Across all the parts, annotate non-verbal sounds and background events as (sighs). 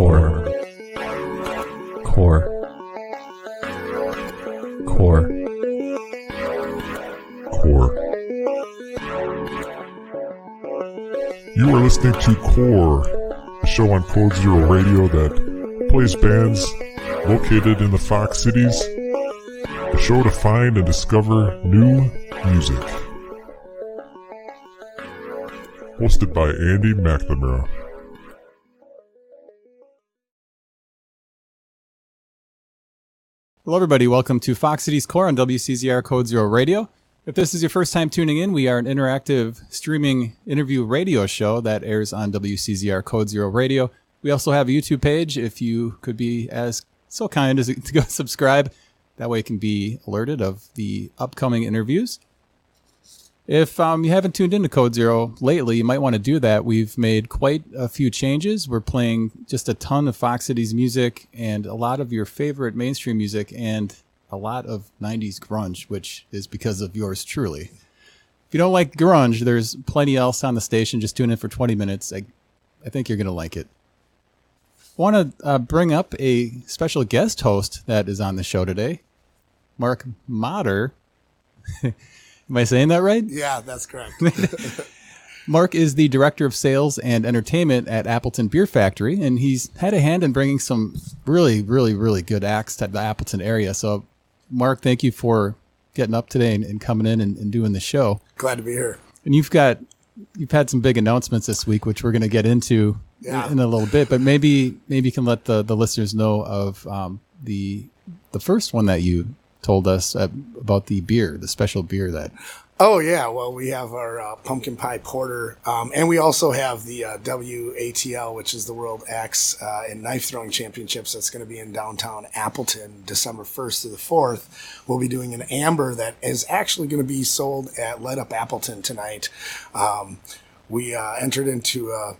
Core. Core. Core. Core. You are listening to Core, a show on Code Zero Radio that plays bands located in the Fox cities. A show to find and discover new music. Hosted by Andy McNamara. Hello, everybody. Welcome to Fox Cities Core on WCZR Code Zero Radio. If this is your first time tuning in, we are an interactive streaming interview radio show that airs on WCZR Code Zero Radio. We also have a YouTube page. If you could be as so kind as to go (laughs) subscribe, that way you can be alerted of the upcoming interviews. If um, you haven't tuned into Code Zero lately, you might want to do that. We've made quite a few changes. We're playing just a ton of Fox Cities music and a lot of your favorite mainstream music and a lot of 90s grunge, which is because of yours truly. If you don't like grunge, there's plenty else on the station. Just tune in for 20 minutes. I, I think you're going to like it. I want to uh, bring up a special guest host that is on the show today, Mark Motter. (laughs) Am I saying that right? Yeah, that's correct. (laughs) (laughs) Mark is the director of sales and entertainment at Appleton Beer Factory, and he's had a hand in bringing some really, really, really good acts to the Appleton area. So, Mark, thank you for getting up today and, and coming in and, and doing the show. Glad to be here. And you've got you've had some big announcements this week, which we're going to get into Yeah. in a little bit. But maybe maybe you can let the, the listeners know of um, the the first one that you told us uh, about the beer, the special beer that Oh yeah, well we have our uh, pumpkin pie porter, um, and we also have the uh, WATL, which is the World Axe uh, and Knife Throwing Championships. That's going to be in downtown Appleton, December first to the fourth. We'll be doing an amber that is actually going to be sold at Let Up Appleton tonight. Um, we uh, entered into a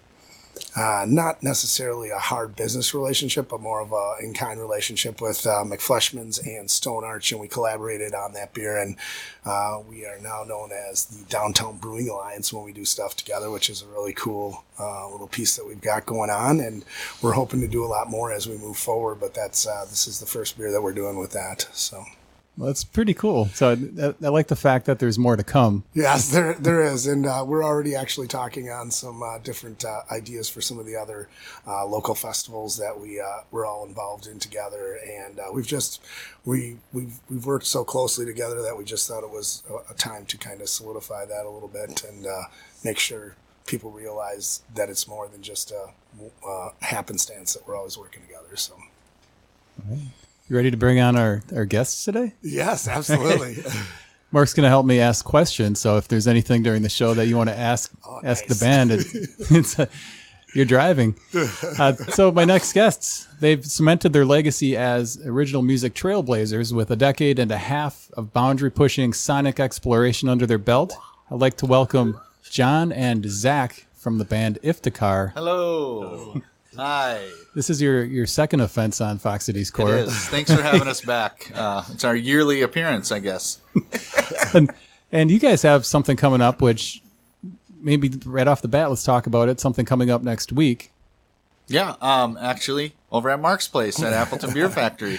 uh, not necessarily a hard business relationship, but more of a in-kind relationship with uh, McFleshman's and Stone Arch, and we collaborated on that beer, and uh, we are now known as the Downtown Brewing Alliance when we do stuff together, which is a really cool uh, little piece that we've got going on, and we're hoping to do a lot more as we move forward. But that's uh, this is the first beer that we're doing with that, so. Well, that's pretty cool. So I, I like the fact that there's more to come. Yes, there there is, and uh, we're already actually talking on some uh, different uh, ideas for some of the other uh, local festivals that we uh, we're all involved in together, and uh, we've just we we've we've worked so closely together that we just thought it was a, a time to kind of solidify that a little bit and uh, make sure people realize that it's more than just a uh, happenstance that we're always working together. So You ready to bring on our, our guests today? yes, absolutely. (laughs) Mark's going to help me ask questions. So if there's anything during the show that you want to ask, (laughs) ask the band, it, (laughs) it's uh you're driving. Uh, so my next guests, they've cemented their legacy as original music trailblazers with a decade and a half of boundary pushing sonic exploration under their belt. I'd like to welcome John and Zach from the band Iftikhar. Hello. Hi. This is your, your second offense on Fox Cities It Core. is. Thanks for having us back. Uh, it's our yearly appearance, I guess. (laughs) And you guys have something coming up, which maybe right off the bat, let's talk about it. Something coming up next week. Yeah, um, actually, over at Mark's place at Appleton Beer Factory.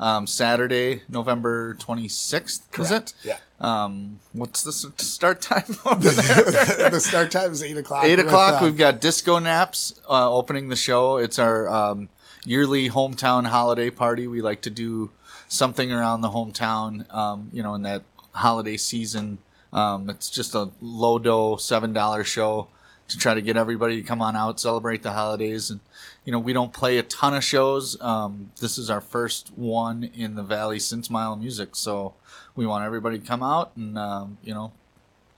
Um, Saturday, November 26th, is it? yeah. Um, what's the start time (laughs) over there? (laughs) the start time is eight o'clock. Eight o'clock. We've got Disco Naps uh, opening the show. It's our um, yearly hometown holiday party. We like to do something around the hometown. Um, you know, in that holiday season. Um, it's just a low dough seven dollar show to try to get everybody to come on out celebrate the holidays and you know we don't play a ton of shows um, this is our first one in the valley since mile music so we want everybody to come out and um, you know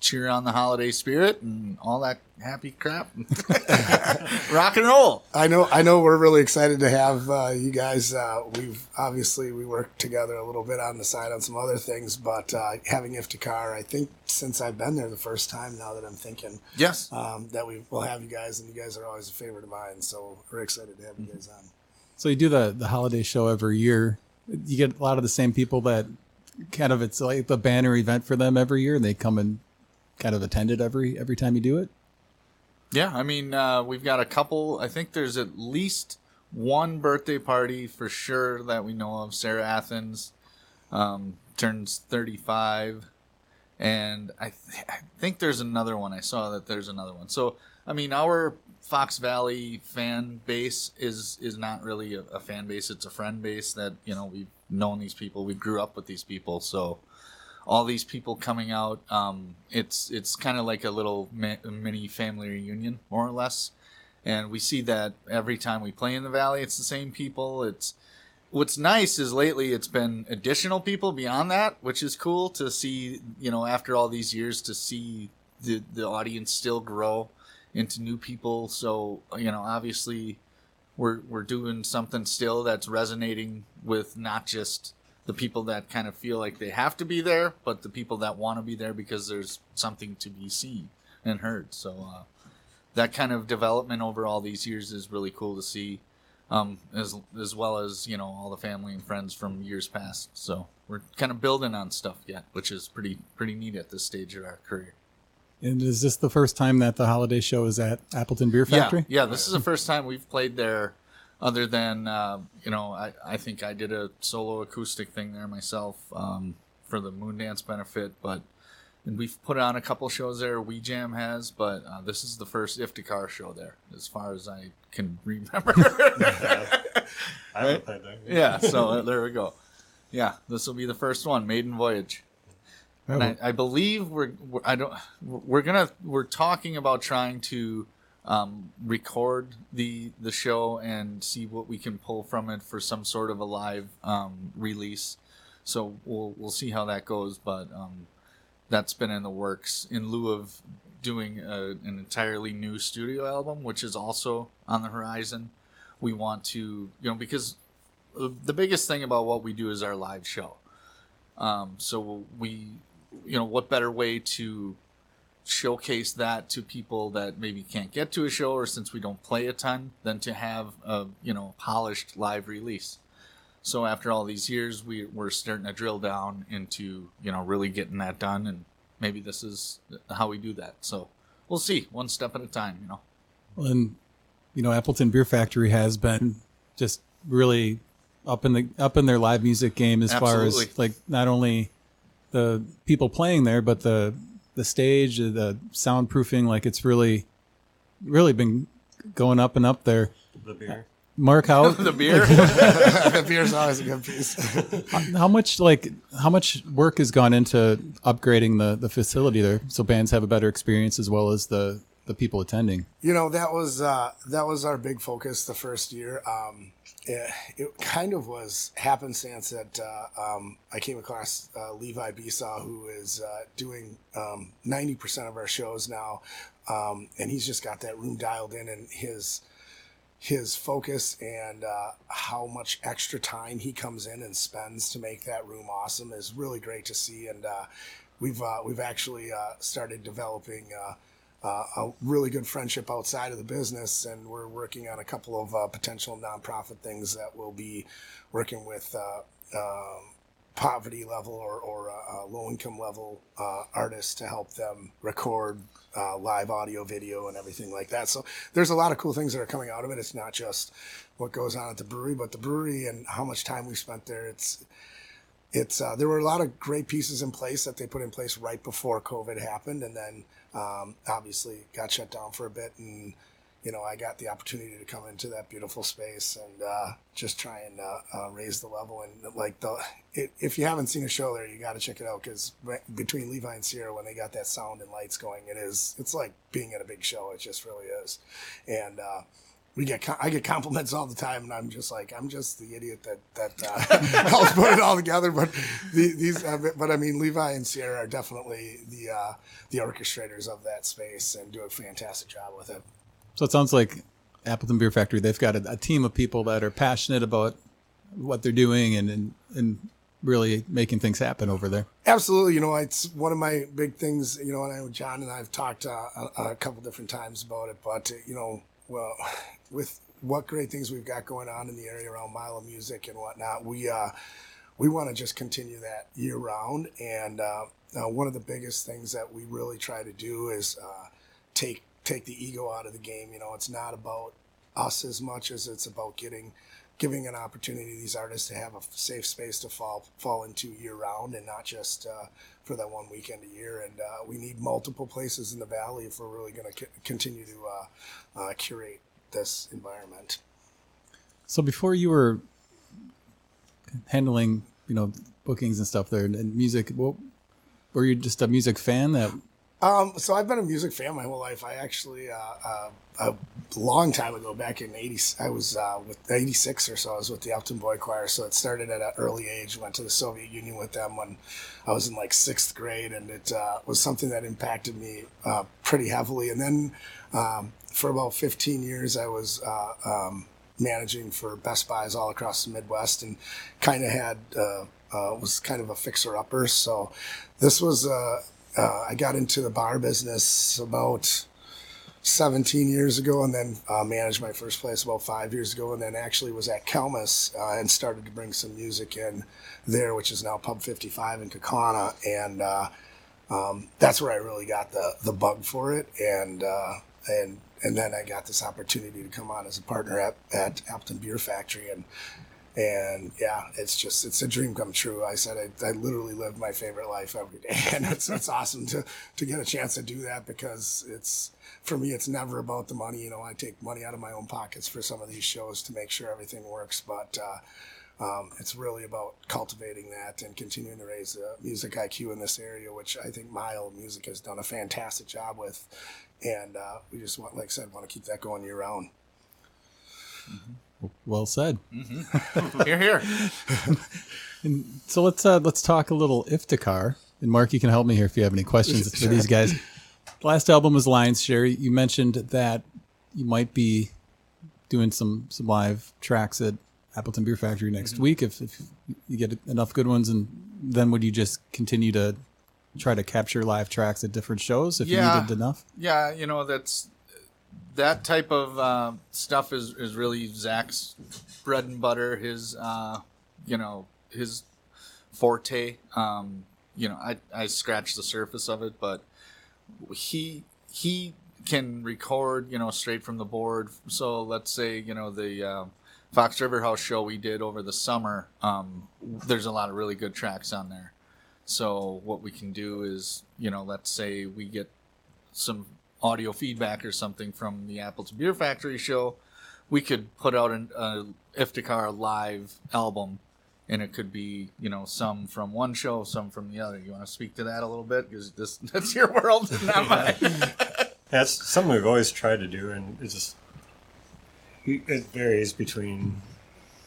cheer on the holiday spirit and all that happy crap. (laughs) Rock and roll. I know, I know. We're really excited to have uh, you guys. Uh, we've obviously we worked together a little bit on the side on some other things, but uh, having Iftikhar, I think since I've been there the first time, now that I'm thinking Yes. um, that we will have you guys, and you guys are always a favorite of mine. So we're excited to have you guys on. So you do the the holiday show every year. You get a lot of the same people that kind of it's like the banner event for them every year, and they come and kind of attend it every every time you do it. Yeah, I mean, uh, we've got a couple. I think there's at least one birthday party for sure that we know of. Sarah Athens um, turns 35, and I, th- I think there's another one. I saw that there's another one. So I mean, our Fox Valley fan base is is not really a, a fan base. It's a friend base that you know we've known these people. We grew up with these people, so all these people coming out. Um, it's it's kind of like a little mi- mini family reunion, more or less. And we see that every time we play in the valley, it's the same people. It's what's nice is lately it's been additional people beyond that, which is cool to see. You know, after all these years, to see the the audience still grow into new people. So you know, obviously, we're we're doing something still that's resonating with not just the people that kind of feel like they have to be there, but the people that want to be there because there's something to be seen and heard. So uh, that kind of development over all these years is really cool to see, um, as as well as you know all the family and friends from years past. So we're kind of building on stuff yet, which is pretty pretty neat at this stage of our career. And is this the first time that the holiday show is at Appleton Beer Factory? Yeah, yeah. This is the first time we've played there, other than uh, you know, I, I think I did a solo acoustic thing there myself um, for the Moondance benefit, but and we've put on a couple shows there. We Jam has, but uh, this is the first Iftikhar show there, as far as I can remember. (laughs) I (laughs) haven't played that. yeah, so uh, there we go. Yeah, this will be the first one, Maiden Voyage. And I, I believe we're, we're I don't we're gonna we're talking about trying to um, record the the show and see what we can pull from it for some sort of a live um, release. So we'll we'll see how that goes, but um, that's been in the works in lieu of doing a, an entirely new studio album, which is also on the horizon. We want to you know because the biggest thing about what we do is our live show. Um, so we, you know, what better way to showcase that to people that maybe can't get to a show or since we don't play a ton than to have a, you know, polished live release. So after all these years, we, we're starting to drill down into, you know, really getting that done. And maybe this is how we do that. So we'll see one step at a time, you know. well, And you know, Appleton Beer Factory has been just really up in the up in their live music game as far as like not only the people playing there, but the the stage, the soundproofing. Like it's really, really been going up and up there. The beer. Mark, how (laughs) The beer. (laughs) the beer's always a good piece. (laughs) how much like how much work has gone into upgrading the the facility there so bands have a better experience as well as the the people attending. You know that was uh, that was our big focus the first year. Um, it, kind of was happenstance that uh, um, I came across uh, Levi Besaw, who is uh, doing um, ninety percent of our shows now, um, and he's just got that room dialed in, and his his focus and uh, how much extra time he comes in and spends to make that room awesome is really great to see. And uh, we've uh, we've actually started developing uh, a really good friendship outside of the business, and we're working on a couple of uh, potential nonprofit things that will be working with. Uh, um, poverty level or, or uh, uh, low income level uh, artists to help them record live audio, video, and everything like that. So there's a lot of cool things that are coming out of it. It's not just what goes on at the brewery, but the brewery and how much time we spent there. It's it's there were a lot of great pieces in place that they put in place right before COVID happened, and then um, obviously got shut down for a bit and you know, I got the opportunity to come into that beautiful space and uh, just try and uh, uh, raise the level. And like the, it, if you haven't seen a show there, you got to check it out because between Levi and Sierra, when they got that sound and lights going, it is it's like being at a big show. It just really is. And uh, we get I get compliments all the time, and I'm just like I'm just the idiot that that uh, (laughs) helps put it all together. But the, these, uh, but I mean, Levi and Sierra are definitely the uh, the orchestrators of that space and do a fantastic job with it. So it sounds like Appleton Beer Factory, they've got a, a team of people that are passionate about what they're doing and, and, and really making things happen over there. Absolutely. You know, it's one of my big things, you know, and I know John and I have talked uh, a, a couple different times about it, but, uh, you know, well, (sighs) with what great things we've got going on in the area around Mile of Music and whatnot, we, uh, we want to just continue that year round. And uh, uh, one of the biggest things that we really try to do is uh, take take the ego out of the game. You know, it's not about us as much as it's about getting giving an opportunity to these artists to have a safe space to fall fall into year round and not just uh, for that one weekend a year. And uh, we need multiple places in the valley if we're really going to c- continue to uh, uh, curate this environment. So before you were handling, you know, bookings and stuff there and, and music, what, were you just a music fan that Um, so I've been a music fan my whole life. I actually, uh, uh, a long time ago, back in '80, I was uh, with '86 or so. I was with the Appleton Boy Choir. So it started at an early age. Went to the Soviet Union with them when I was in like sixth grade, and it uh, was something that impacted me uh, pretty heavily. And then um, for about 15 years, I was uh, um, managing for Best Buys all across the Midwest, and kind of had was kind of a fixer upper. So this was. Uh, I got into the bar business about 17 years ago and then uh, managed my first place about five years ago and then actually was at Kelmus uh, and started to bring some music in there which is now pub 55 in Kaukauna. And uh, um, that's where I really got the, the bug for it. And uh, and and then I got this opportunity to come on as a partner at, at Appleton Beer Factory and and yeah, it's just it's a dream come true. I said I, I literally live my favorite life every day, (laughs) and it's it's awesome to to get a chance to do that because it's for me it's never about the money. You know, I take money out of my own pockets for some of these shows to make sure everything works, but. Uh, um, it's really about cultivating that and continuing to raise the music IQ in this area, which I think Mile Music has done a fantastic job with. And uh, we just want, like I said, want to keep that going year round. Well said. (laughs) Here, here. (laughs) So let's uh, let's talk a little Iftikhar. And Mark, you can help me here if you have any questions for these guys. The last album was Lions Share. You mentioned that you might be doing some some live tracks at Appleton Beer Factory next week if, if you get enough good ones, and then would you just continue to try to capture live tracks at different shows if Yeah. you needed enough? Yeah, you know that's that type of uh, stuff is is really Zach's bread and butter. His uh, you know his forte. Um, you know, I I scratched the surface of it, but he he can record you know straight from the board. So let's say you know the uh, Fox River House show we did over the summer. Um, there's a lot of really good tracks on there. So what we can do is, you know, let's say we get some audio feedback or something from the Appleton Beer Factory show, we could put out an uh, Iftikhar live album, and it could be, you know, some from one show, some from the other. You want to speak to that a little bit because this (laughs) that's your world, (laughs) not mine. That's something we've always tried to do, and it just it varies between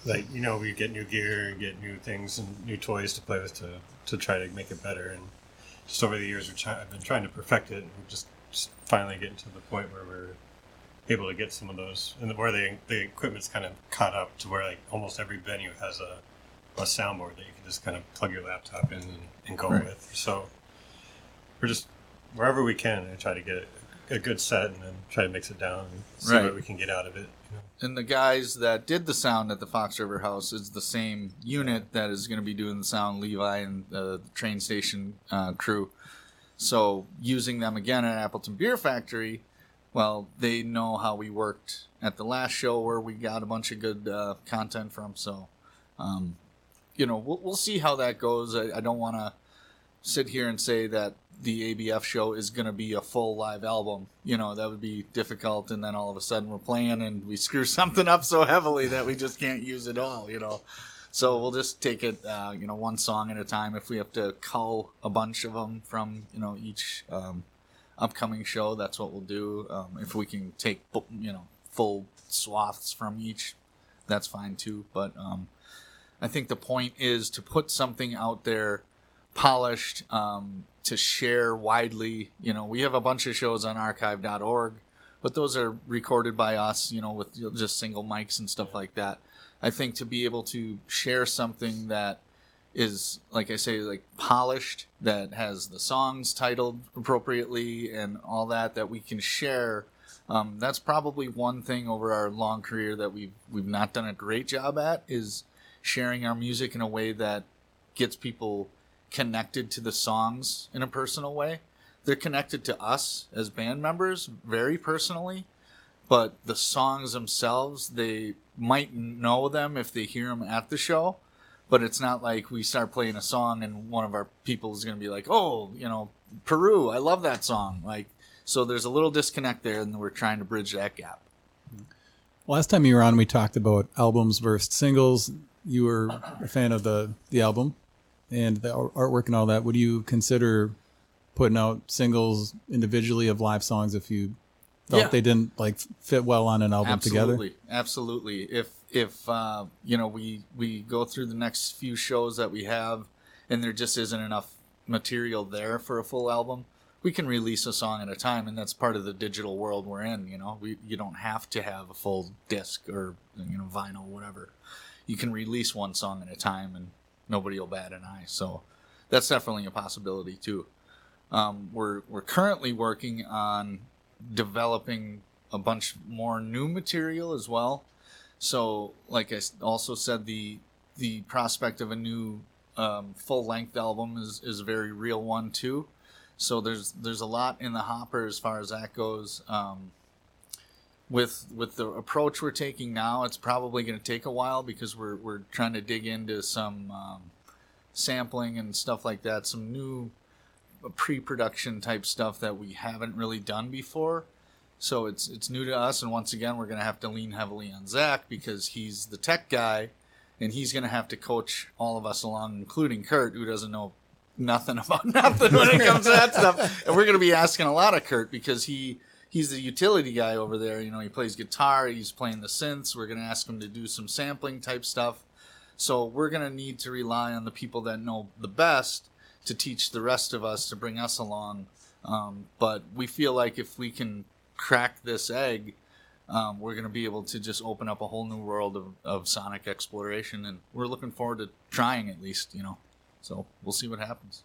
like you know we get new gear and get new things and new toys to play with to to try to make it better, and just over the years we've try, I've been trying to perfect it, and we're just, just finally getting to the point where we're able to get some of those, and where the the equipment's kind of caught up to where like almost every venue has a a soundboard that you can just kind of plug your laptop in and, and go Right. with. So we're just wherever we can and try to get a good set and then try to mix it down and see Right. what we can get out of it. You know? and the guys that did the sound at the Fox River House is the same unit that is going to be doing the sound, Levi and the train station uh, crew. So using them again at Appleton Beer Factory, well, they know how we worked at the last show where we got a bunch of good uh, content from. So, um, you know, we'll, we'll see how that goes. I, I don't want to sit here and say that the ABF show is going to be a full live album. You know, that would be difficult. And then all of a sudden we're playing and we screw (laughs) something up so heavily that we just can't use it all, you know. So we'll just take it, uh, you know, one song at a time. If we have to cull a bunch of them from, you know, each um, upcoming show, that's what we'll do. Um, if we can take, you know, full swaths from each, that's fine too. But um, I think the point is to put something out there polished um, to share widely. You know, we have a bunch of shows on archive.org, but those are recorded by us, you know, with just single mics and stuff like that. I think to be able to share something that is, like I say, like polished, that has the songs titled appropriately and all that, that we can share. Um, that's probably one thing over our long career that we've we've not done a great job at is sharing our music in a way that gets people connected to the songs in a personal way. They're connected to us as band members very personally, but the songs themselves, they might know them if they hear them at the show. But it's not like we start playing a song and one of our people is going to be like, "Oh, you know, Peru, I love that song." Like, so there's a little disconnect there, and we're trying to bridge that gap. Last time you were on, we talked about albums versus singles. You were a fan of the the album and the artwork and all that. Would you consider putting out singles individually of live songs if you felt Yeah. they didn't like fit well on an album together? absolutely. Absolutely. If if uh, you know we we go through the next few shows that we have and there just isn't enough material there for a full album we can release a song at a time and that's part of the digital world we're in you know? We you don't have to have a full disc or you know vinyl whatever. You can release one song at a time and nobody will bat an eye. So that's definitely a possibility too. Um, we're we're currently working on developing a bunch more new material as well. So, like I also said, the the prospect of a new um, full length album is is a very real one too. So there's there's a lot in the hopper as far as that goes. Um, with with the approach we're taking now, it's probably going to take a while because we're we're trying to dig into some um, sampling and stuff like that, some new pre-production type stuff that we haven't really done before. So it's it's new to us, and once again, we're gonna have to lean heavily on Zach because he's the tech guy, and he's gonna have to coach all of us along, including Kurt, who doesn't know nothing (laughs) about nothing when it comes to that stuff. And we're gonna be asking a lot of Kurt because he he's the utility guy over there. You know, he plays guitar, he's playing the synths. We're gonna ask him to do some sampling type stuff. So we're gonna need to rely on the people that know the best to teach the rest of us to bring us along. Um, but we feel like if we can crack this egg, um, we're going to be able to just open up a whole new world of, of sonic exploration, and we're looking forward to trying at least, you know. So we'll see what happens.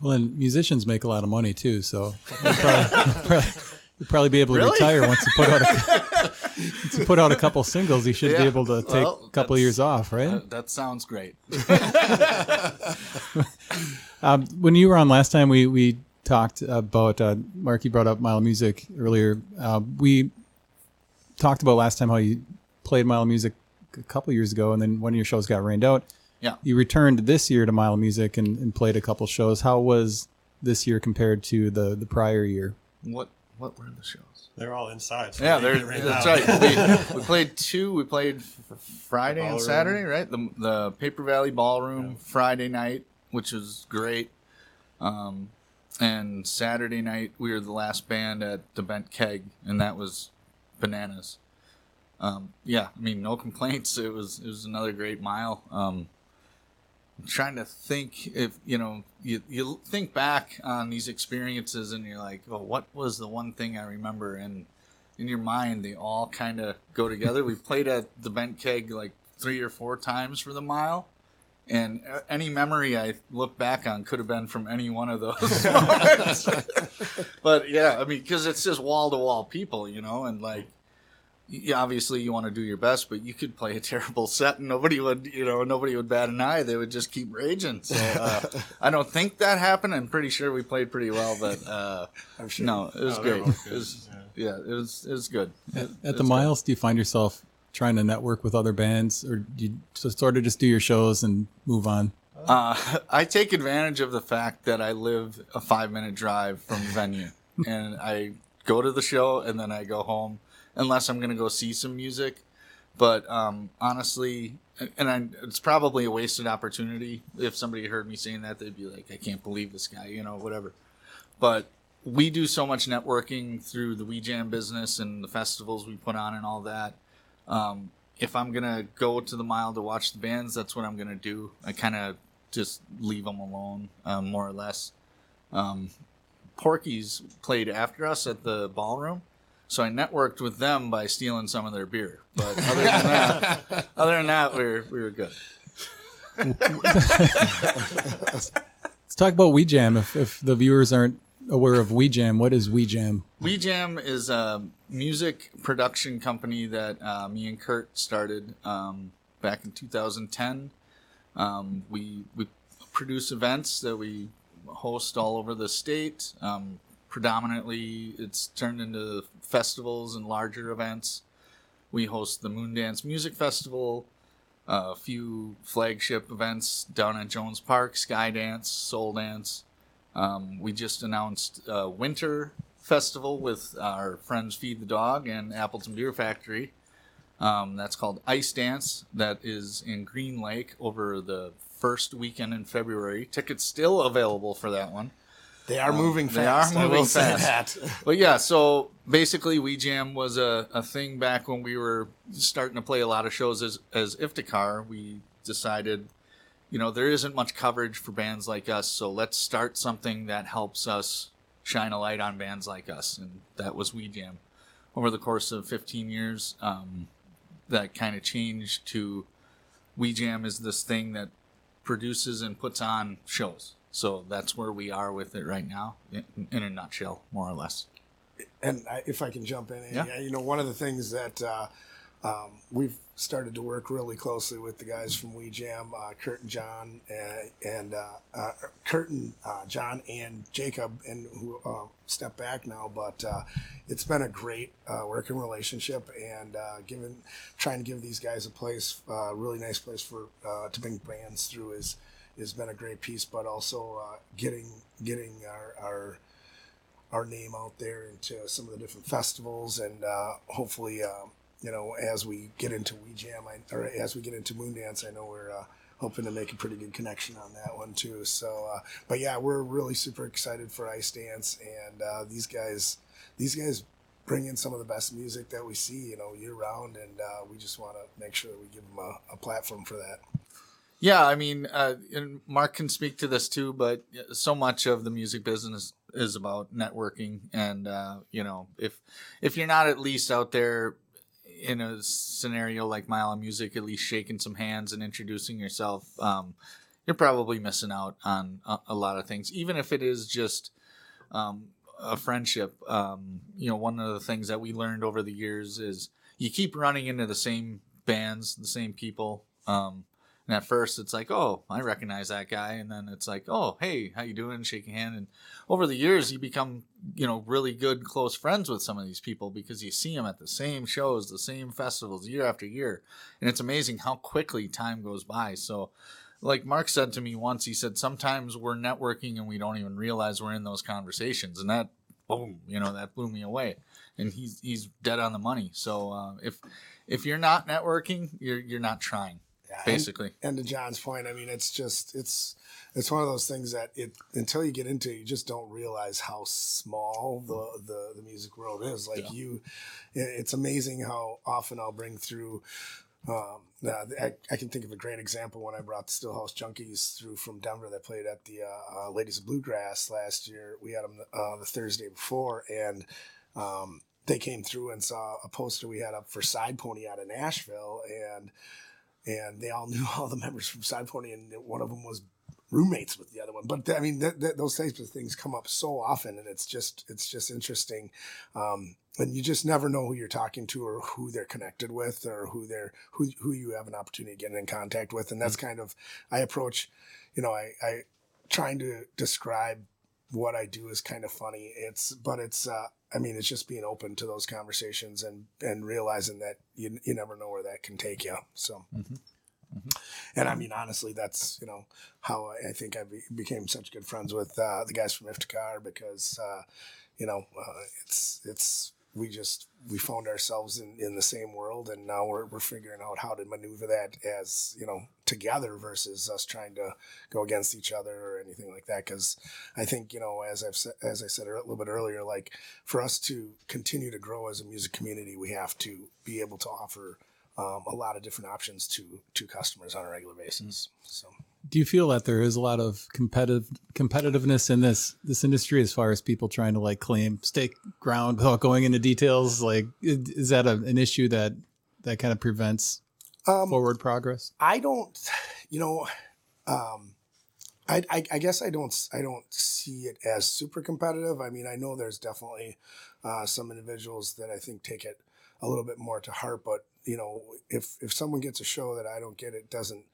Well, and musicians make a lot of money too, so you'll probably, (laughs) probably, you'll probably be able to Really? retire once you put out a (laughs) once you put out a couple singles. You should be able to take Well, a couple that's- years off, right? Uh, that sounds great. (laughs) Um, when you were on last time, we we talked about uh, You brought up Mile Music earlier. Uh, we talked about last time how you played Mile Music a couple years ago, and then one of your shows got rained out. Yeah. You returned this year to Mile Music and, and played a couple shows. How was this year compared to the the prior year? What what were the shows? They're all inside. so Yeah, they there, get rained that's out. right. We, we played two. We played f- Friday and Saturday, right? The the Paper Valley Ballroom Friday night, which was great. Um, and Saturday night we were the last band at the Bent Keg, and that was bananas. Um, yeah, I mean, no (laughs) complaints. It was it was another great mile. Um, I'm trying to think if you know you you think back on these experiences and you're like, oh, what was the one thing I remember? And in your mind, they all kind of go together. we played at the Bent Keg like three or four times for the mile. And uh, any memory I look back on could have been from any one of those (laughs) moments. (laughs) but yeah, I mean, because it's just wall to wall people, you know, and like, y- obviously you want to do your best, but you could play a (laughs) terrible set and nobody would, you know, nobody would bat an eye. They would just keep raging. So uh, I don't think that happened. I'm pretty sure we played pretty well, but uh, I'm sure. no, it was Oh, great. It good, was, yeah. yeah, it was it was good. It- At it the was good. miles, do you find yourself trying to network with other bands, or do you sort of just do your shows and move on? Uh, (laughs) I take advantage of the fact that I live a five minute drive from the venue, (laughs) and I go to the show and then I go home, unless I'm going to go see some music. But um, honestly, and I, it's probably a wasted opportunity. If somebody heard me saying that, they'd be like, "I can't believe this guy," you know, whatever. But we do so much networking through the We Jam business and the festivals we put on and all that. Um, if I'm gonna go to the mile to watch the bands, that's what I'm gonna do. I kind of just leave them alone, um, more or less. Um, Porky's played after us at the ballroom, so I networked with them by stealing some of their beer. But other than that, (laughs) other than that, we were we were good. (laughs) Let's talk about We Jam. If, if the viewers aren't aware of We Jam, what is We Jam? We Jam is a music production company that uh, me and Kurt started um, back in 2010. Um, we we produce events that we host all over the state. Um, predominantly it's turned into festivals and larger events. We host the Moondance Music Festival, a few flagship events down at Jones Park, Skydance, Soul Dance. Um, we just announced a winter festival with our friends Feed the Dog and Appleton Beer Factory. Um, that's called Ice Dance. That is in Green Lake over the first weekend in February. Tickets still available for that one. They are moving Um, they are fast. Moving fast. (laughs) But yeah, so basically, We Jam was a, a thing back when we were starting to play a lot of shows as, as Iftikhar. We decided, you know, there isn't much coverage for bands like us, so let's start something that helps us shine a light on bands like us. And that was We Jam. Over the course of 15 years, um, that kind of changed to We Jam is this thing that produces and puts on shows. So that's where we are with it right now, in, in a nutshell, more or less. and I, if I can jump in, Yeah. yeah. you know, one of the things that uh, um, we've started to work really closely with the guys from We Jam, uh, Kurt and John, and, and uh, uh, Kurt and uh, John and Jacob, and who uh, stepped back now. But uh, it's been a great uh, working relationship, and uh, given trying to give these guys a place, uh, really nice place for uh, to bring bands through is has been a great piece. But also uh, getting getting our, our our name out there into some of the different festivals and uh, hopefully um, you know as we get into we jam I, or as we get into moondance i know we're uh, hoping to make a pretty good connection on that one too. So uh, but yeah we're really super excited for ice dance and uh, these guys these guys bring in some of the best music that we see you know year round and uh, we just want to make sure that we give them a, a platform for that. Yeah, I mean, uh, and Mark can speak to this too, but so much of the music business is about networking, and uh, you know, if if you're not at least out there in a scenario like Mile Music, at least shaking some hands and introducing yourself, um, you're probably missing out on a, a lot of things, even if it is just um, a friendship. Um, you know, one of the things that we learned over the years is you keep running into the same bands, the same people. Um, and at first, it's like, oh, I recognize that guy, and then it's like, oh, hey, how you doing? Shake a hand, and over the years, you become, you know, really good, close friends with some of these people because you see them at the same shows, the same festivals, year after year, and it's amazing how quickly time goes by. So, like Mark said to me once, he said sometimes we're networking and we don't even realize we're in those conversations, and that, boom, you know, that blew me away. And he's he's dead on the money. So uh, if if you're not networking, you're you're not trying Yeah, and- basically. and to John's point, I mean, it's just it's it's one of those things that it until you get into it, you just don't realize how small the the, the music world is. Like Yeah. you, it's amazing how often I'll bring through. Um, uh, I, I can think of a great example when I brought the Stillhouse Junkies through from Denver that played at the uh, uh, Ladies of Bluegrass last year. We had them uh, the Thursday before, and um, they came through and saw a poster we had up for Side Pony out of Nashville, and and they all (laughs) knew all the members from Side Pony, and one of them was roommates with the other one. But I mean, th- th- those types of things come up so often, and it's just it's just interesting, um, and you just never know who you're talking to or who they're connected with or who they're who who you have an opportunity to get in contact with, and that's kind of I approach, you know, I I trying to describe what I do is kind of funny. It's but it's uh, I mean it's just being open to those conversations and and realizing that you you never know where that can take you. So. And I mean, honestly, that's you know how I, I think I be, became such good friends with uh, the guys from Iftikhar because uh, you know uh, it's it's we just we found ourselves in, in the same world and now we're, we're figuring out how to maneuver that as you know together versus us trying to go against each other or anything like that. Because I think you know as I've said, as I said a little bit earlier like for us to continue to grow as a music community we have to be able to offer um, a lot of different options to to customers on a regular basis. So Do you feel that there is a lot of competitive competitiveness in this this industry as far as people trying to like claim stake ground without going into details? Like, is that a, an issue that that kind of prevents um, forward progress? I don't, you know, um, I, I, I guess I don't, I don't see it as super competitive. I mean, I know there's definitely uh, some individuals that I think take it a little bit more to heart, but you know, if if someone gets a show that I don't get, it doesn't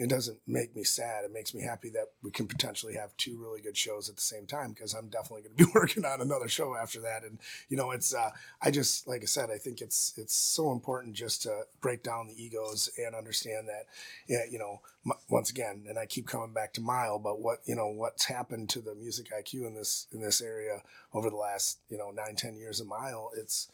it doesn't make me sad. It makes me happy that we can potentially have two really good shows at the same time because I'm definitely going to be (laughs) working on another show after that. And you know, it's uh, I just like I said, I think it's it's so important just to break down the egos and understand that, yeah, you know, once again, and I keep coming back to Mile, but what you know what's happened to the music IQ in this in this area over the last you know nine ten years of Mile, it's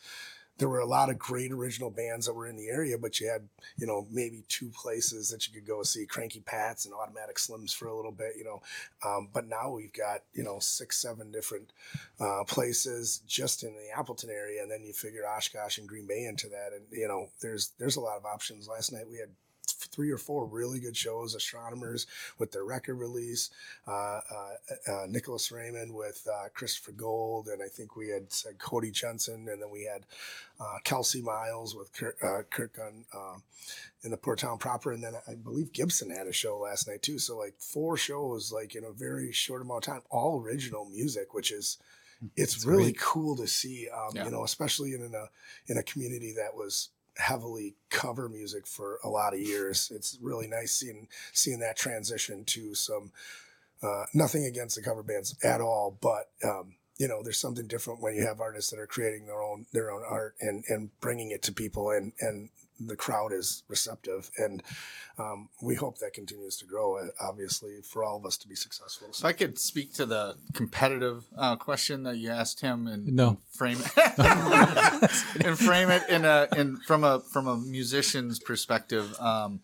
there were a lot of great original bands that were in the area, but you had, you know, maybe two places that you could go see Cranky Pats and Automatic Slims for a little bit, you know. Um, but now we've got, you know, six, seven different uh, places just in the Appleton area. And then you figure Oshkosh and Green Bay into that. And, you know, there's, there's a lot of options. Last night we had three or four really good shows. Astronomers with their record release, uh, uh, uh, Nicholas Raymond with uh, Christopher Gold, and I think we had said Cody Jensen, and then we had uh, Kelsey Miles with Kirk, uh, Kirk on um, in the Port Town proper, and then I believe Gibson had a show last night too. So like four shows, like in a very short amount of time, all original music, which is it's really great. cool to see. Um, Yeah. You know, especially in a in a community that was heavily cover music for a lot of years. It's really nice seeing seeing that transition to some. Uh, nothing against the cover bands at all, but um, you know, there's something different when you have artists that are creating their own their own art and and bringing it to people, and and the crowd is receptive, and um, we hope that continues to grow. uh, Obviously, for all of us to be successful. So I could speak to the competitive uh, question that you asked him and No. frame it (laughs) and frame it in a in from a from a musician's perspective. Um,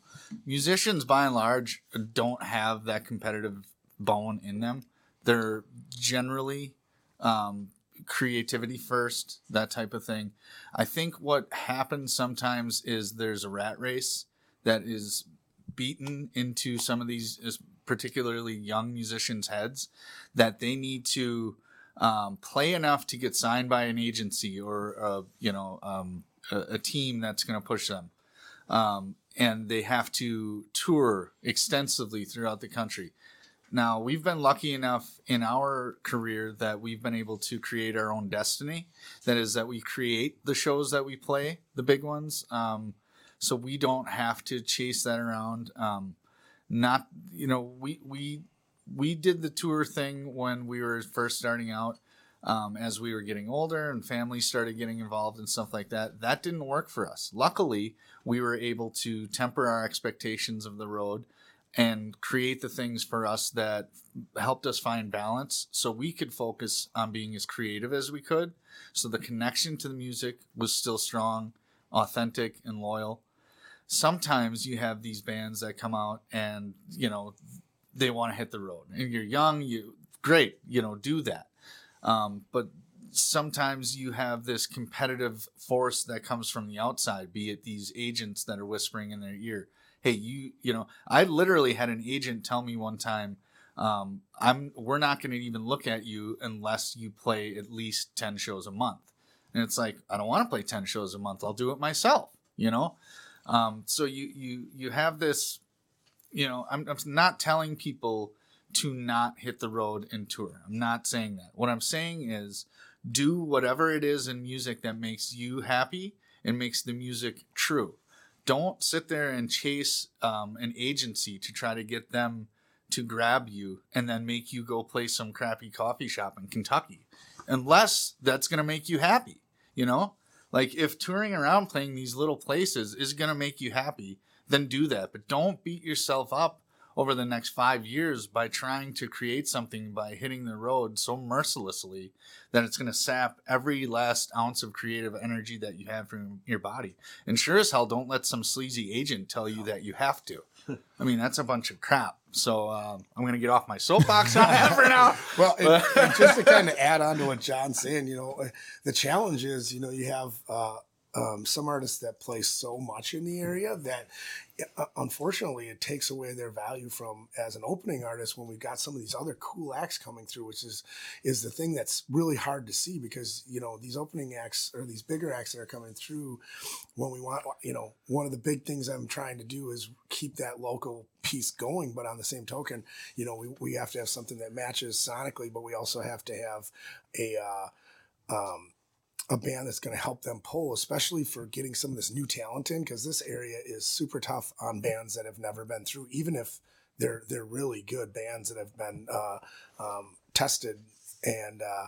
musicians, by and large, don't have that competitive bone in them. They're generally um, creativity first, that type of thing. I think what happens sometimes is there's a rat race that is beaten into some of these, particularly young musicians' heads, that they need to um, play enough to get signed by an agency or uh, you know um, a, a team that's going to push them. Um, and they have to tour extensively throughout the country. Now, we've been lucky enough in our career that we've been able to create our own destiny. That is, that we create the shows that we play, the big ones. Um, so we don't have to chase that around. Um, not, you know, we, we, we did the tour thing when we were first starting out. Um, as we were getting older and families started getting involved and stuff like that, that didn't work for us. Luckily, we were able to temper our expectations of the road and create the things for us that helped us find balance so we could focus on being as creative as we could. So the connection to the music was still strong, authentic, and loyal. Sometimes you have these bands that come out and, you know, they want to hit the road. And you're young, you great, you know, do that. Um, but sometimes you have this competitive force that comes from the outside, be it these agents that are whispering in their ear, "Hey, you, you know." I literally had an agent tell me one time, um, "I'm, we're not going to even look at you unless you play at least ten shows a month." And it's like, I don't want to play ten shows a month. I'll do it myself, you know. Um, so you you you have this you know, I'm, I'm not telling people to not hit the road and tour. I'm not saying that. What I'm saying is do whatever it is in music that makes you happy and makes the music true. Don't sit there and chase um, an agency to try to get them to grab you and then make you go play some crappy coffee shop in Kentucky, unless that's going to make you happy. You know, like if touring around playing these little places is going to make you happy, then do that. But don't beat yourself up over the next five years by trying to create something by hitting the road so mercilessly that it's going to sap every last ounce of creative energy that you have from your body. And sure as hell, don't let some sleazy agent tell you that you have to. (laughs) I mean, that's a bunch of crap. So um, I'm going to get off my soapbox on that for now. (laughs) Well, and, and just to (laughs) kind of add on to what John's saying, you know, the challenge is, you know, you have uh, um, some artists that play so much in the area that, uh, unfortunately, it takes away their value from as an opening artist when we've got some of these other cool acts coming through, which is is the thing that's really hard to see because you know these opening acts or these bigger acts that are coming through when we want, you know, one of the big things I'm trying to do is keep that local piece going. But on the same token, you know, we, we have to have something that matches sonically, but we also have to have a uh, um, a band that's going to help them pull, especially for getting some of this new talent in, because this area is super tough on bands that have never been through, even if they're they're really good bands that have been uh, um, tested and. Uh,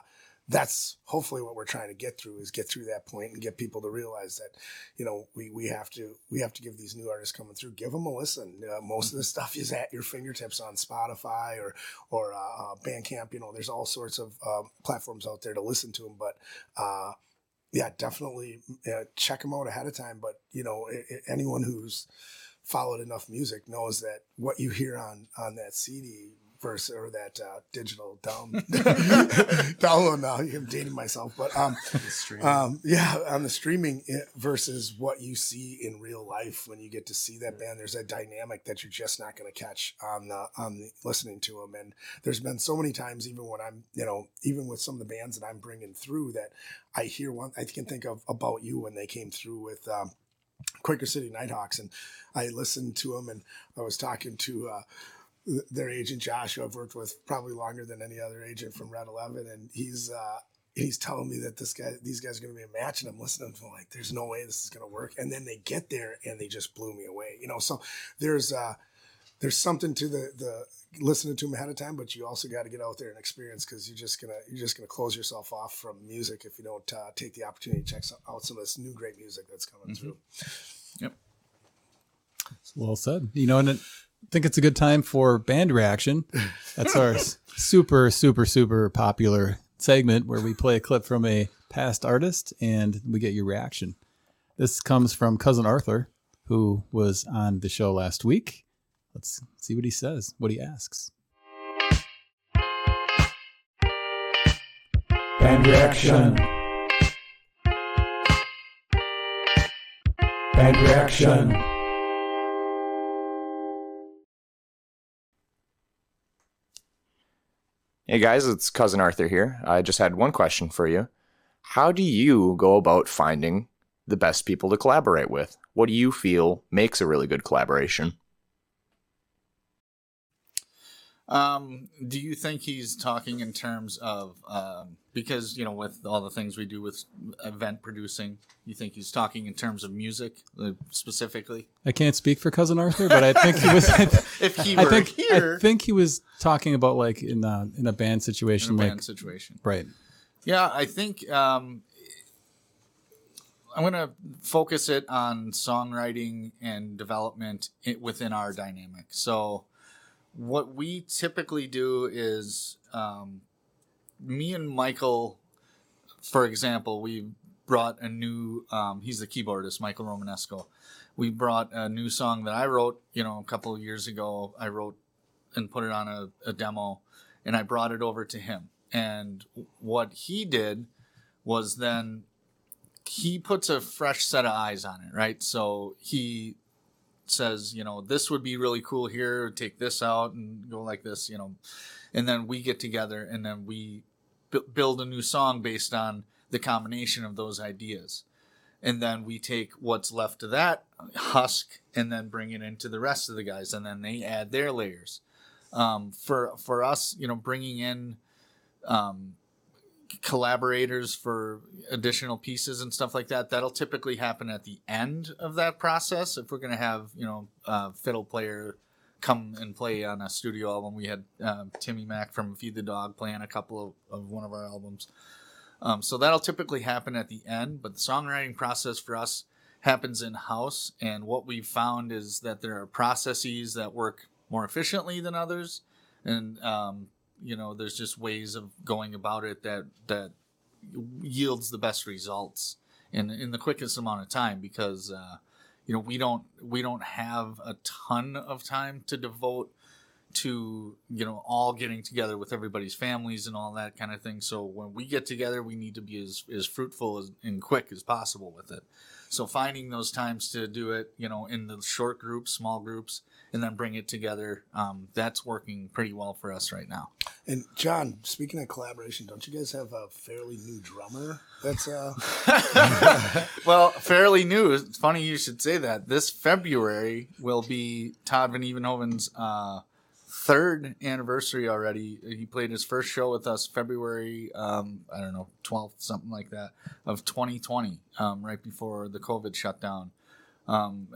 that's hopefully what we're trying to get through is get through that point and get people to realize that you know we, we have to we have to give these new artists coming through give them a listen uh, most of the stuff is at your fingertips on spotify or or uh, uh, bandcamp you know there's all sorts of uh, platforms out there to listen to them but uh, yeah definitely. Uh, check them out ahead of time but you know anyone who's followed enough music knows that what you hear on on that cd versus or that uh, digital down (laughs) download now i'm dating myself but um (laughs) um, yeah, on the streaming eh, versus what you see in real life when you get to see that band. There's a dynamic that you're just not going to catch on the on the, listening to them. And there's been so many times, even when I'm, you know, even with some of the bands that I'm bringing through, that I hear one. I can think of about you when they came through with. Um, Quaker City Nighthawks, and I listened to them, and I was talking to uh, their agent Josh, who I've worked with probably longer than any other agent from Red Eleven, and he's uh, he's telling me that this guy, these guys are going to be a match, and I'm listening to him like, there's no way this is going to work. And then they get there and they just blew me away, you know. So there's uh, there's something to the the listening to them ahead of time, but you also got to get out there and experience because you're just gonna you're just gonna close yourself off from music if you don't uh, take the opportunity to check some, out some of this new great music that's coming through. Yep. Well said. You know, and I think it's a good time for band reaction. That's our (laughs) super, super, super popular segment where we play a clip from a past artist and we get your reaction. This comes from cousin Arthur, who was on the show last week. Let's see what he says, what he asks. Band reaction. Band reaction. Hey guys, it's cousin Arthur here. I just had one question for you. How do you go about finding the best people to collaborate with? What do you feel makes a really good collaboration? Um, do you think he's talking in terms of um, because you know with all the things we do with event producing, you think he's talking in terms of music uh, specifically? I can't speak for cousin Arthur, but I think he was. (laughs) I, If he I were think here I think he was talking about like in a in a band in situation, a like band situation, right. Yeah, I think um, I'm going to focus it on songwriting and development within our dynamic. So, what we typically do is um, me and Michael, for example, we brought a new, um, he's the keyboardist, Michael Romanesco. We brought a new song that I wrote, you know, a couple of years ago. I wrote and put it on a, a demo and I brought it over to him. And what he did was then he puts a fresh set of eyes on it, right? So he says, you know, this would be really cool here, take this out and go like this, you know. And then we get together and then we bu- build a new song based on the combination of those ideas. And then we take what's left of that husk and then bring it into the rest of the guys and then they add their layers. Um, for for us, you know, bringing in um, collaborators for additional pieces and stuff like that. That'll typically happen at the end of that process. If we're going to have, you know, a fiddle player come and play on a studio album, we had um, Timmy Mack from Feed the Dog playing a couple of, of one of our albums. Um, so that'll typically happen at the end, but the songwriting process for us happens in house. And what we've found is that there are processes that work more efficiently than others. And um, you know there's just ways of going about it that that yields the best results in in the quickest amount of time because uh, you know we don't we don't have a ton of time to devote to you know all getting together with everybody's families and all that kind of thing. So when we get together we need to be as, as fruitful as, and quick as possible with it so finding those times to do it you know in the short groups small groups and then bring it together um, that's working pretty well for us right now And John, speaking of collaboration, don't you guys have a fairly new drummer? That's uh, (laughs) well, fairly new. It's funny you should say that. This February will be Todd Van Evenhoven's uh, third anniversary already. He played his first show with us February, um, I don't know, 12th, something like that, of 2020, um, right before the COVID shutdown. Um,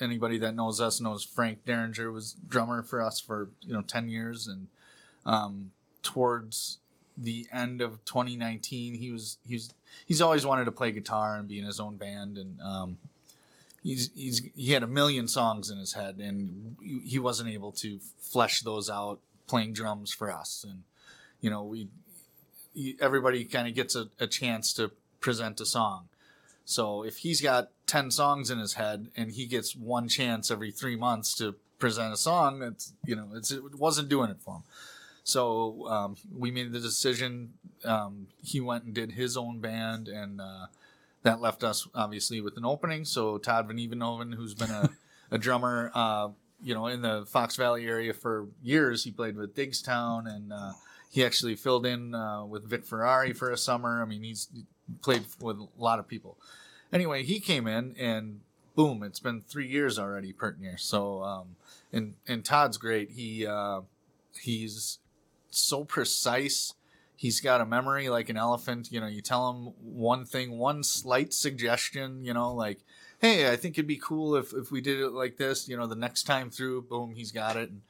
anybody that knows us knows Frank Derringer was drummer for us for you know 10 years, and um, towards the end of 2019, he was he's he's always wanted to play guitar and be in his own band, and um, he's he's he had a million songs in his head, and he wasn't able to flesh those out playing drums for us, and you know we everybody kind of gets a, a chance to present a song. So if he's got 10 songs in his head and he gets one chance every three months to present a song, it's, you know, it's, it wasn't doing it for him. So um, we made the decision. Um, he went and did his own band, and uh, that left us obviously with an opening. So Todd Van Evenhoven, who's been a, a drummer, uh, you know, in the Fox Valley area for years, he played with Digstown, and uh, he actually filled in uh, with Vic Ferrari for a summer. I mean, he's played with a lot of people. Anyway, he came in and boom, it's been three years already, pert near. So, um, and and Todd's great. He uh, he's so precise. He's got a memory like an elephant. You know, you tell him one thing, one slight suggestion. You know, like, hey, I think it'd be cool if if we did it like this. You know, the next time through, boom, he's got it. And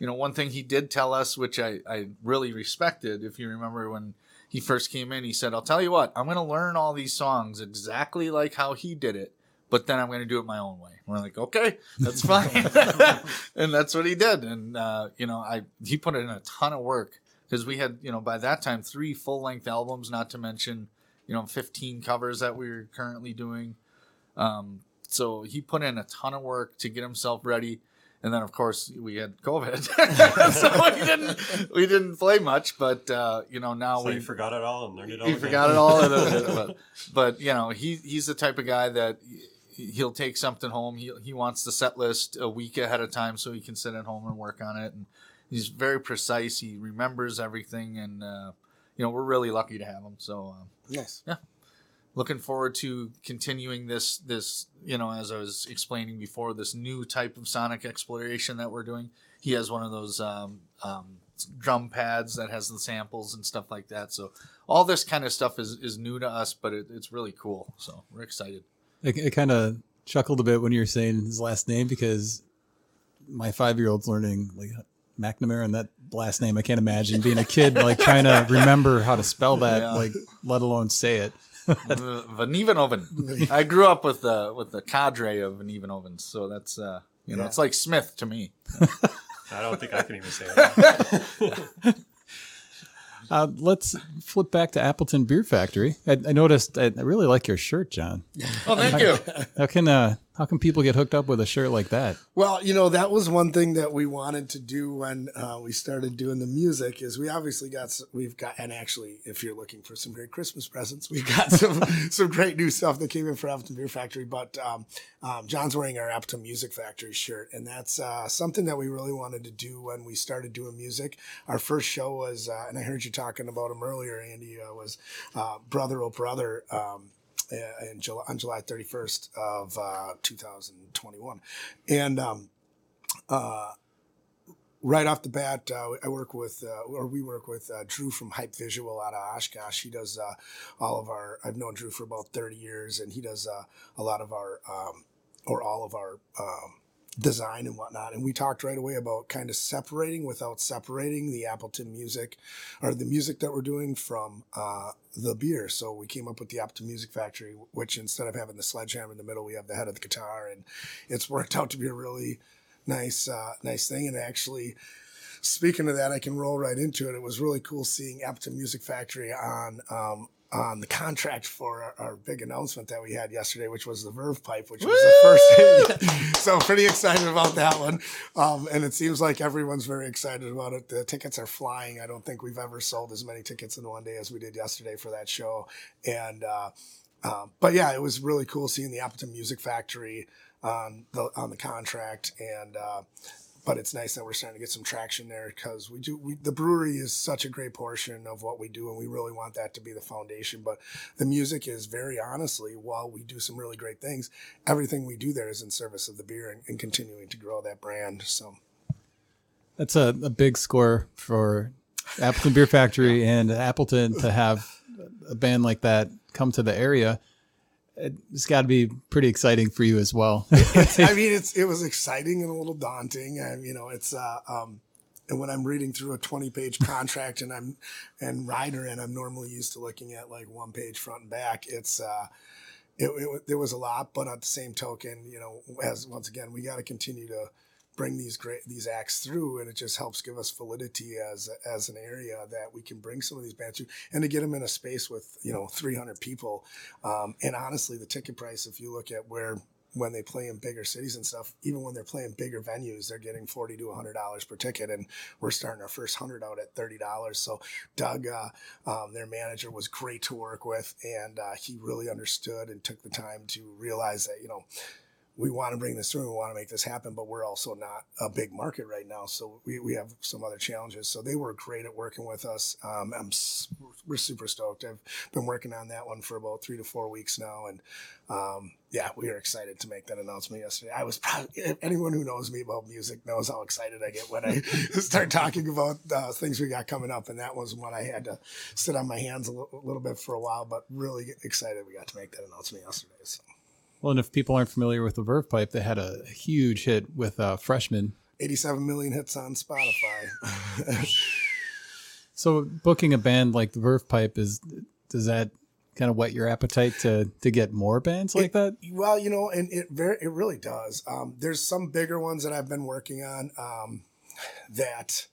you know, one thing he did tell us, which I I really respected, if you remember when he first came in, he said, "I'll tell you what, I'm going to learn all these songs exactly like how he did it." But then I'm going to do it my own way. We're like, okay, that's fine, (laughs) and that's what he did. And uh, you know, I he put in a ton of work because we had, you know, by that time three full length albums, not to mention, you know, 15 covers that we are currently doing. Um, so he put in a ton of work to get himself ready. And then, of course, we had COVID, (laughs) so we didn't we didn't play much. But uh, you know, now So we forgot it all and learned it all. he again. forgot it all. but, (laughs) but you know, he he's the type of guy that he'll take something home. He he wants the set list a week ahead of time so he can sit at home and work on it. And he's very precise. He remembers everything, and uh, you know, we're really lucky to have him. So. Um, Nice. looking forward to continuing this this you know as i was explaining before this new type of sonic exploration that we're doing he has one of those um, um, drum pads that has the samples and stuff like that so all this kind of stuff is, is new to us but it, it's really cool so we're excited I, I kind of chuckled a bit when you were saying his last name because my five year old's learning like McNamara and that last name. I can't imagine being a kid like trying to remember how to spell that, Yeah. like let alone say it. (laughs) Vanevenoven. (laughs) I grew up with the with the cadre of Vanevenovens, so that's uh, you know Yeah. it's like Smith to me. I don't think I can even say that. (laughs) Uh, let's flip back to Appleton Beer Factory. I, I noticed. I, I really like your shirt, John. Oh, thank you. How can uh, how can people get hooked up with a shirt like that? Well, you know, that was one thing that we wanted to do when uh, we started doing the music is we obviously got, we've got, and actually, if you're looking for some great Christmas presents, we've got (laughs) some, some great new stuff that came in for Appleton Beer Factory. But um, um, John's wearing our Appleton Music Factory shirt. And that's uh, something that we really wanted to do when we started doing music. Our first show was, uh, and I heard you talking about him earlier, Andy, uh, was uh, Brother Oh Brother. Um, in July, on July 31st of uh, 2021. And um, uh, right off the bat, uh, I work with, uh, or we work with uh, Drew from Hype Visual out of Oshkosh. He does uh, all of our, I've known Drew for about 30 years, and he does uh, a lot of our, um, or all of our um, design and whatnot. And we talked right away about kind of separating without separating the Appleton music or the music that we're doing from uh, the beer. So we came up with the Appleton Music Factory, which instead of having the sledgehammer in the middle, we have the head of the guitar, and it's worked out to be a really nice, uh, nice thing. And actually, speaking of that, I can roll right into it. It was really cool seeing Appleton Music Factory on. Um, on the contract for our, our big announcement that we had yesterday, which was the Verve pipe, which was the first. (laughs) so pretty excited about that one, um, and it seems like everyone's very excited about it. The tickets are flying. I don't think we've ever sold as many tickets in one day as we did yesterday for that show, and uh, um, but yeah, it was really cool seeing the Appleton Music Factory on the on the contract, and uh, but it's nice that we're starting to get some traction there because we do we, the brewery is such a great portion of what we do, and we really want that to be the foundation. But the music is very honestly, while we do some really great things, everything we do there is in service of the beer and, and continuing to grow that brand. So That's a, a big score for Appleton Beer Factory (laughs) and Appleton to have a band like that come to the area. It's got to be pretty exciting for you as well. (laughs) (laughs) I mean, it's it was exciting and a little daunting. And you know, it's uh, um, and when I'm reading through a 20 page (laughs) contract and I'm and rider and I'm normally used to looking at like one page front and back. It's uh, it, it there was a lot, but at the same token, you know, as once again, we got to continue to bring these great these acts through and it just helps give us validity as as an area that we can bring some of these bands to and to get them in a space with you know 300 people um, and honestly the ticket price if you look at where when they play in bigger cities and stuff even when they're playing bigger venues they're getting 40 to 100 dollars per ticket and we're starting our first 100 out at 30 dollars. So doug uh, um, their manager was great to work with and uh, he really understood and took the time to realize that you know we want to bring this through. We want to make this happen, but we're also not a big market right now. So we, we have some other challenges. So they were great at working with us. Um, I'm, we're super stoked. I've been working on that one for about three to four weeks now. And um, yeah, we are excited to make that announcement yesterday. I was probably, anyone who knows me about music knows how excited I get when I (laughs) start talking about uh, things we got coming up. And that was one I had to sit on my hands a little, a little bit for a while, but really excited we got to make that announcement yesterday. So. Well, and if people aren't familiar with the Verve Pipe, they had a huge hit with uh, Freshman. 87 million hits on Spotify. (laughs) so booking a band like the Verve Pipe is does that kind of whet your appetite to to get more bands like it, that? Well, you know, and it very it really does. Um, there's some bigger ones that I've been working on um, that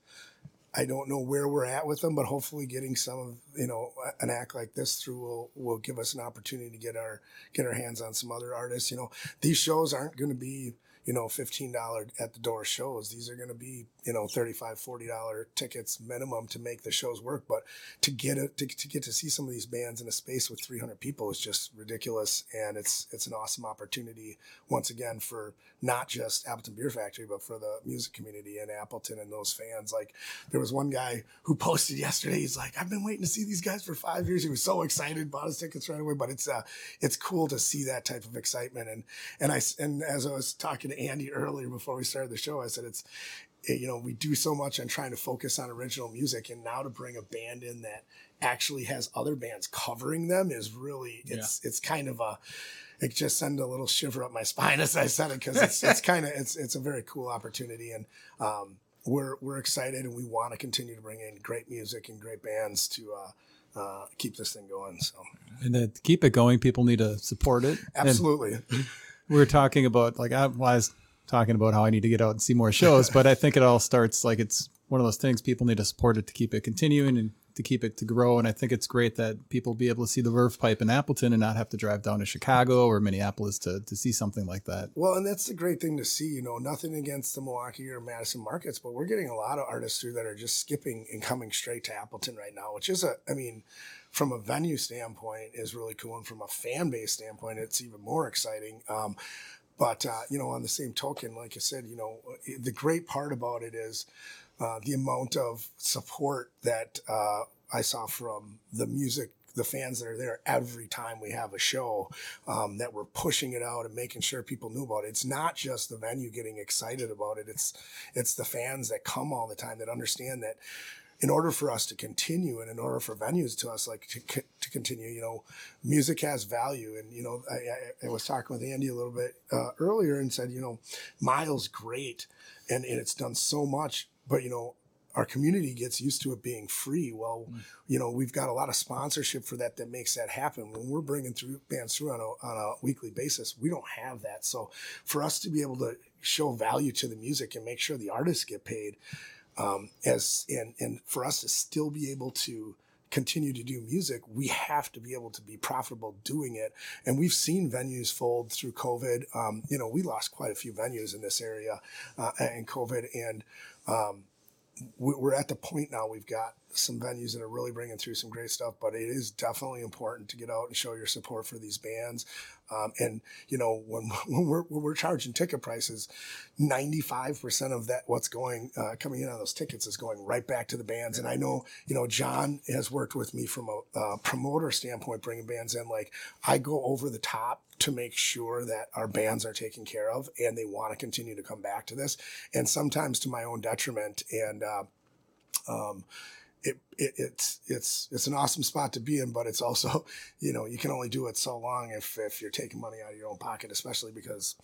I don't know where we're at with them, but hopefully getting some of you know an act like this through will will give us an opportunity to get our get our hands on some other artists. You know, these shows aren't going to be you know, $15 at the door shows. These are going to be, you know, $35, $40 tickets minimum to make the shows work. But to get it, to, to get to see some of these bands in a space with 300 people is just ridiculous. And it's, it's an awesome opportunity once again for not just Appleton Beer Factory, but for the music community in Appleton and those fans. Like there was one guy who posted yesterday. He's like, I've been waiting to see these guys for five years. He was so excited, bought his tickets right away. But it's, uh, it's cool to see that type of excitement. And, and I, and as I was talking to Andy earlier before we started the show. I said it's you know we do so much on trying to focus on original music and now to bring a band in that actually has other bands covering them is really it's yeah. it's kind of a it just sent a little shiver up my (laughs) spine as I said it because it's (laughs) it's kind of it's it's a very cool opportunity and um, we're we're excited and we want to continue to bring in great music and great bands to uh, uh, keep this thing going. So and to keep it going, people need to support it. Absolutely. And we were talking about like I was talking about how I need to get out and see more shows, but I think it all starts like it's one of those things people need to support it to keep it continuing and to keep it to grow. And I think it's great that people be able to see the Verve Pipe in Appleton and not have to drive down to Chicago or Minneapolis to, to see something like that. Well, and that's the great thing to see. You know, nothing against the Milwaukee or Madison markets, but we're getting a lot of artists through that are just skipping and coming straight to Appleton right now, which is a, I mean, from a venue standpoint is really cool, and from a fan base standpoint, it's even more exciting. Um, but uh, you know, on the same token, like I said, you know, the great part about it is uh, the amount of support that uh, I saw from the music the fans that are there every time we have a show um, that we're pushing it out and making sure people knew about it. It's not just the venue getting excited about it. It's it's the fans that come all the time that understand that in order for us to continue and in order for venues to us like to, to continue you know music has value and you know i, I was talking with andy a little bit uh, earlier and said you know Mile's great and, and it's done so much but you know our community gets used to it being free. Well, mm. you know, we've got a lot of sponsorship for that that makes that happen. When we're bringing through bands through on a, on a weekly basis, we don't have that. So for us to be able to show value to the music and make sure the artists get paid, um, as and and for us to still be able to continue to do music, we have to be able to be profitable doing it. And we've seen venues fold through COVID. Um, you know, we lost quite a few venues in this area uh, in COVID, and um, we're at the point now we've got some venues that are really bringing through some great stuff. But it is definitely important to get out and show your support for these bands. Um, and you know when (laughs) when we're when we're charging ticket prices, ninety five percent of that what's going uh, coming in on those tickets is going right back to the bands. And I know you know John has worked with me from a uh, promoter standpoint, bringing bands in. Like I go over the top to make sure that our bands are taken care of and they want to continue to come back to this. And sometimes to my own detriment. And uh, um, it, it, it's it's it's an awesome spot to be in, but it's also (laughs) you know you can only do it so long if if you're taking money out of your own pocket, especially because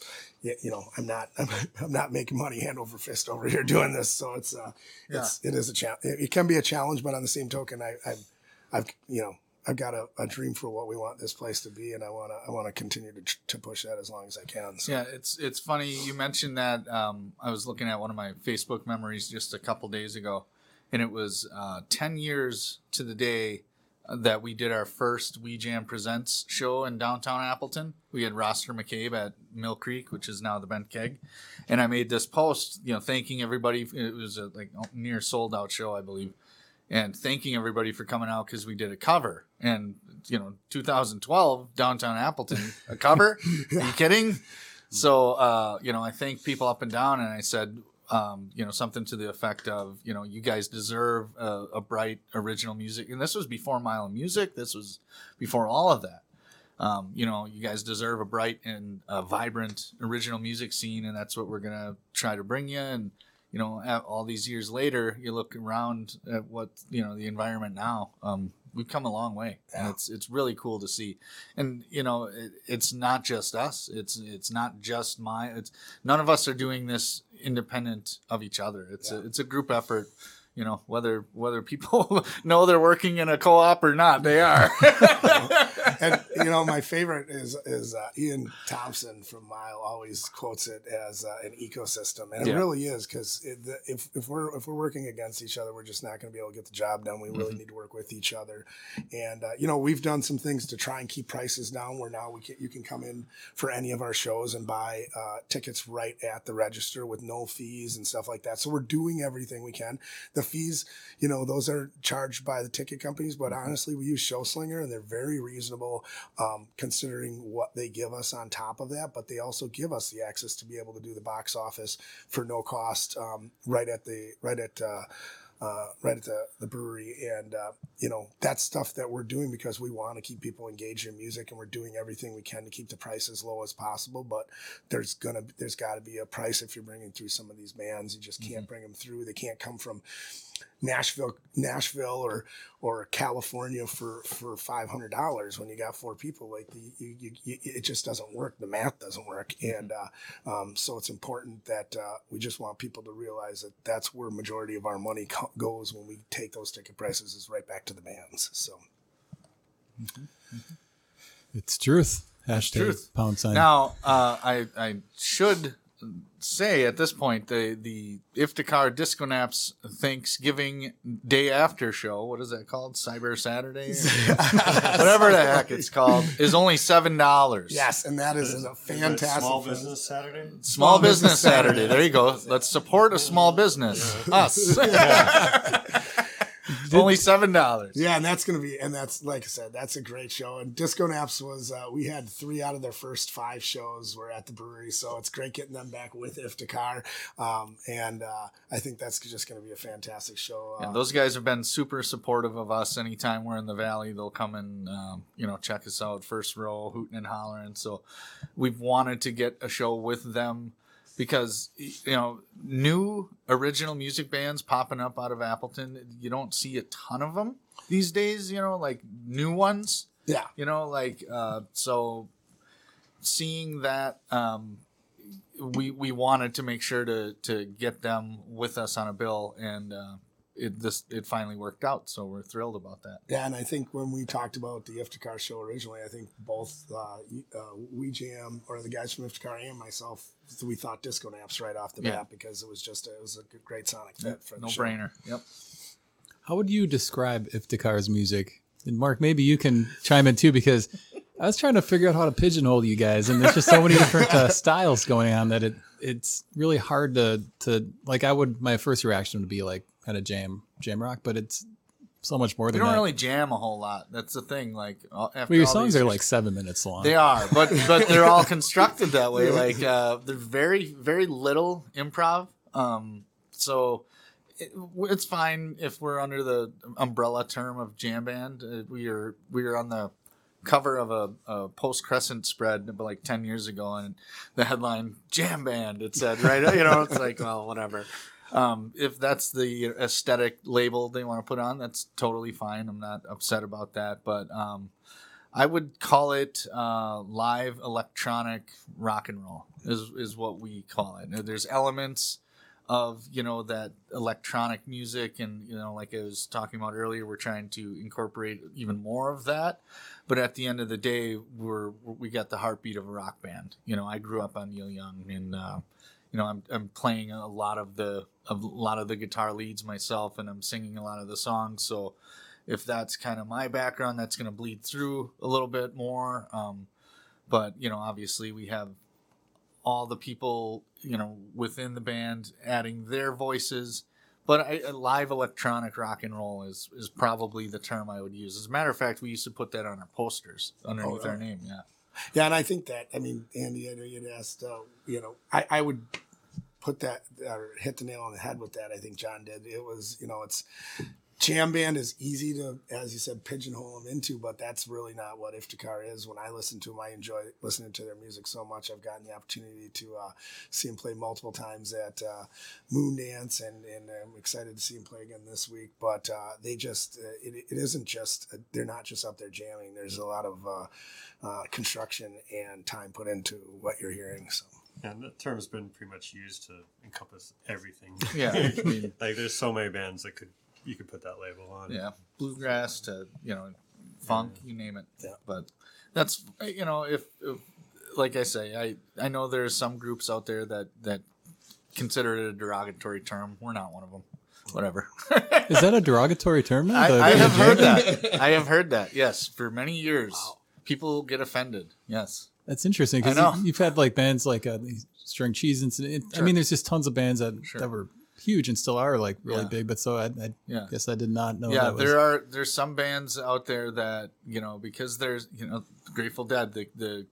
you, you know I'm not I'm, (laughs) I'm not making money hand over fist over here (laughs) doing this, so it's uh it's it is a challenge. It, it can be a challenge, but on the same token, I I've, I've you know I've got a, a dream for what we want this place to be, and I want to I want to continue to to push that as long as I can. So. Yeah, it's it's funny you mentioned that. Um, I was looking at one of my Facebook memories just a couple days ago, and it was uh, ten years to the day that we did our first We Jam Presents show in downtown Appleton. We had Roster McCabe at Mill Creek, which is now the Bent Keg, and I made this post, you know, thanking everybody. It was a like near sold out show, I believe, and thanking everybody for coming out because we did a cover. And you know, 2012 downtown Appleton, a cover? Are you kidding? So uh, you know, I thanked people up and down, and I said, um, you know, something to the effect of, you know, you guys deserve a, a bright original music, and this was before Mile of Music. This was before all of that. Um, you know, you guys deserve a bright and a vibrant original music scene, and that's what we're gonna try to bring you. And you know, all these years later, you look around at what you know the environment now. Um, we've come a long way, and it's it's really cool to see. And you know, it, it's not just us. It's it's not just my. It's none of us are doing this independent of each other. It's a it's a group effort. You know, whether whether people (laughs) know they're working in a co-op or not, they are. (laughs) and you know, my favorite is is uh, Ian Thompson from Mile always quotes it as uh, an ecosystem, and it Yeah. really is because if if we're if we're working against each other, we're just not going to be able to get the job done. We really Mm-hmm. need to work with each other, and uh, you know, we've done some things to try and keep prices down. Where now we can you can come in for any of our shows and buy uh, tickets right at the register with no fees and stuff like that. So we're doing everything we can. The fees, you know, those are charged by the ticket companies, but honestly, we use Showslinger and they're very reasonable um, considering what they give us on top of that. But they also give us the access to be able to do the box office for no cost um, right at the right at. Uh, uh, right at the, the brewery and uh, you know that's stuff that we're doing because we want to keep people engaged in music and we're doing everything we can to keep the price as low as possible but there's gonna there's got to be a price if you're bringing through some of these bands you just can't bring them through they can't come from Nashville, Nashville, or or California for for five hundred dollars when you got four people. Like the, you, you, you, it just doesn't work. The math doesn't work, and uh, um, so it's important that uh, we just want people to realize that that's where majority of our money co- goes when we take those ticket prices is right back to the bands. So It's truth. Hashtag truth. pound sign. Now, uh, I I should say at this point the the Iftikhar Disco Naps Thanksgiving Day After Show. What is that called? Cyber Saturday, (laughs) whatever the heck it's called, is only seven dollars. yes, and that is a Is it fantastic Small thing. Business Saturday. Small Business Saturday. There you go. Let's support a small business. Us. (laughs) Only seven dollars. Yeah, and that's gonna be, and that's like I said, that's a great show. And Disco Naps was, uh, we had three out of their first five shows were at the brewery, so it's great getting them back with Iftikhar. Um, and uh, I think that's just gonna be a fantastic show. Uh, And those guys have been super supportive of us. Anytime we're in the valley, they'll come and um, you know check us out, first row, hooting and hollering. So we've wanted to get a show with them because you know new original music bands popping up out of Appleton. You don't see a ton of them these days. You know, like new ones. yeah, You know, like uh, so seeing that. Um, we we wanted to make sure to to get them with us on a bill, and uh, it this it finally worked out. So we're thrilled about that. yeah. And I think when we talked about the Iftikhar show originally, I think both uh, uh, We Jam or the guys from Iftikhar and myself, we thought Disco Naps right off the Yeah. bat because it was just a, it was a great sonic fit for the No show. brainer. Yep. How would you describe Iftikhar's music? And Mark, maybe you can chime in too, because I was trying to figure out how to pigeonhole you guys, and there's just so many different uh, styles going on that it it's really hard to to like. I would my first reaction would be like kind of jam jam rock, but it's so much more than We than don't that. really jam a whole lot. That's the thing. Like after well, your all songs are years- like seven minutes long. They are, but but (laughs) they're all constructed that way. Like uh, they're very very little improv. Um, so it, it's fine if we're under the umbrella term of jam band. Uh, we are we are on the cover of a, a post crescent spread about like 10 years ago and the headline jam band it said right you know it's like well whatever um, if that's the aesthetic label they want to put on that's totally fine i'm not upset about that but um, I would call it uh, live electronic rock and roll is is what we call it. There's elements of you know that electronic music and you know like I was talking about earlier, we're trying to incorporate even more of that. But at the end of the day, we're we got the heartbeat of a rock band. You know, I grew up on Neil Young and. Uh, you know, I'm, I'm playing a lot of the a lot of the guitar leads myself, and I'm singing a lot of the songs. So, if that's kind of my background, that's going to bleed through a little bit more. Um, but you know, obviously, we have all the people you know within the band adding their voices. But I, a live electronic rock and roll is is probably the term I would use. As a matter of fact, we used to put that on our posters underneath our name. Yeah. Yeah, and I think that I mean, Andy, I know you'd asked. Uh, you know, I, I would put that or hit the nail on the head with that. I think John did. It was you know, it's jam band is easy to, as you said, pigeonhole them into, but that's really not what Iftikhar is. When I listen to them, I enjoy listening to their music so much. I've gotten the opportunity to uh, see him play multiple times at uh, Moon Dance, and, and I'm excited to see him play again this week. But uh, they just, uh, it, it isn't just, uh, they're not just up there jamming. There's a lot of uh, uh, construction and time put into what you're hearing. So. And the term's been pretty much used to encompass everything. (laughs) Yeah, I mean- (laughs) like there's so many bands that could you could put that label on. Yeah, bluegrass to you know, funk, you name it. Yeah. But that's you know, if, if like I say, I I know there's some groups out there that that consider it a derogatory term. We're not one of them. Whatever. (laughs) Is that a derogatory term? I, I have heard that. I have heard that. Yes, for many years, people get offended. Yes. That's interesting because you, have had like bands like uh, String Cheese Incident. I mean, there's just tons of bands that, Sure. that were huge and still are like really Yeah. big. But so I, I Yeah. guess I did not know. yeah that was, there are there's some bands out there that you know because there's you know grateful dead the the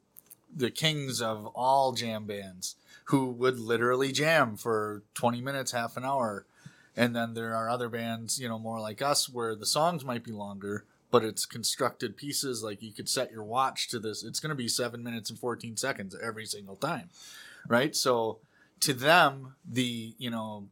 the kings of all jam bands who would literally jam for 20 minutes half an hour and then there are other bands you know more like us where the songs might be longer but it's constructed pieces like you could set your watch to this it's going to be 7 minutes and 14 seconds every single time right so to them the you know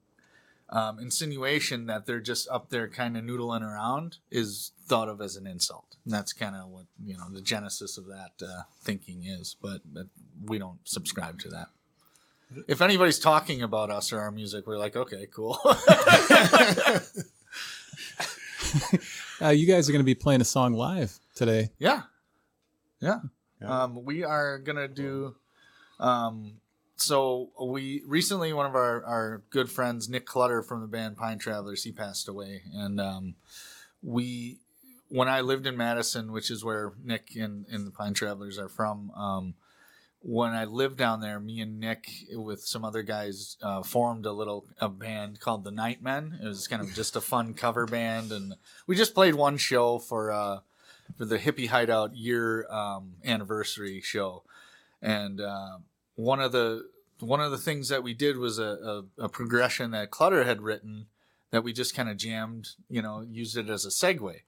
um, insinuation that they're just up there kind of noodling around is thought of as an insult. And that's kind of what, you know, the genesis of that uh, thinking is. But, but we don't subscribe to that. If anybody's talking about us or our music, we're like, okay, cool. (laughs) (laughs) (laughs) uh, you guys are going to be playing a song live today. yeah. Yeah. Yeah. Um, we are going to do. Um, so we recently, one of our, our good friends, Nick Clutter from the band Pine Travelers, he passed away. And um, we when I lived in Madison, which is where Nick and, and the Pine Travelers are from, um, when I lived down there, me and Nick with some other guys uh, formed a little a band called the Nightmen. It was kind of (laughs) just a fun cover band, and we just played one show for uh, for the Hippie Hideout year um, anniversary show, and uh, one of the one of the things that we did was a, a, a progression that Clutter had written that we just kind of jammed, you know, used it as a segue.